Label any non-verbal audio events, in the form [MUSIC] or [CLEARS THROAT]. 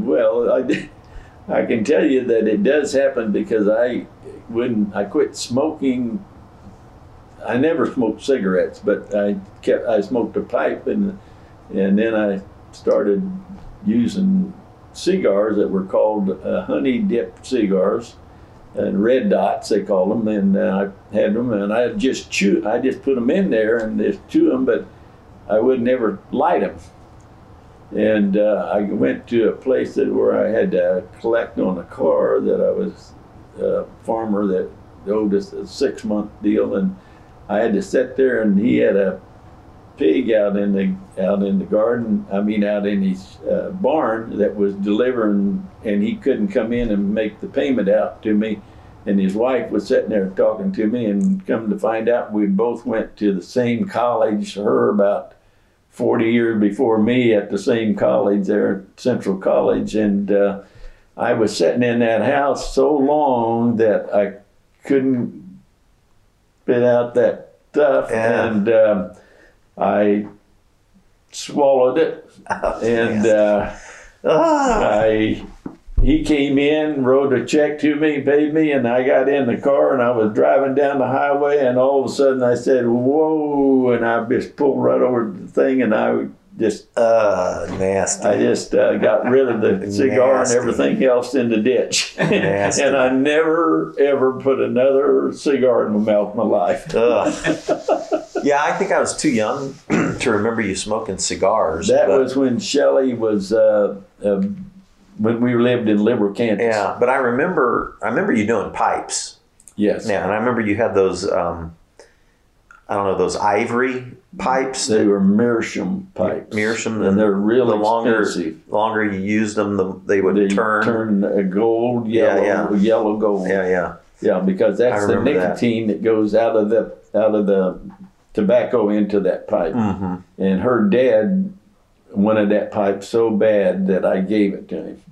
Well, I, I can tell you that it does happen because I when I quit smoking. I never smoked cigarettes, but I kept I smoked a pipe and and then I started using cigars that were called uh, honey dip cigars and red dots they call them and uh, I had them and I just chew I just put them in there and just chew them but I would never light them and uh, I went to a place that where I had to collect on a car that I was a farmer that owed us a six month deal and I had to sit there and he had a pig out in the out in the garden. I mean, out in his uh, barn that was delivering, and he couldn't come in and make the payment out to me. And his wife was sitting there talking to me, and come to find out, we both went to the same college. Her about forty years before me at the same college there at Central College, and uh, I was sitting in that house so long that I couldn't spit out that stuff, Yeah. and. Um, I swallowed it, [LAUGHS] and uh, Ah, I he came in, wrote a check to me, paid me, and I got in the car and I was driving down the highway, and all of a sudden I said, "Whoa!" and I just pulled right over the thing, and I just uh, nasty. I just uh, got rid of the cigar Nasty. and everything else in the ditch, [LAUGHS] Nasty. and I never ever put another cigar in my mouth in my life. Ugh. yeah, I think I was too young [CLEARS THROAT] to remember you smoking cigars. That was when Shelley was uh, uh, when we lived in Liberal, Kansas. yeah. But I remember, I remember you doing pipes. Yes. Yeah, and I remember you had those. Um, I don't know those ivory pipes. They were Meerschaum pipes. Meerschaum, and they're real the really longer, longer you used them, the, they would They turn. turn a gold, Yeah, yellow, yeah. yellow gold. Yeah, yeah. Yeah, because that's the remember that. nicotine that. goes out of the out of the tobacco into that pipe. hmm And her dad wanted that pipe so bad that I gave it to him.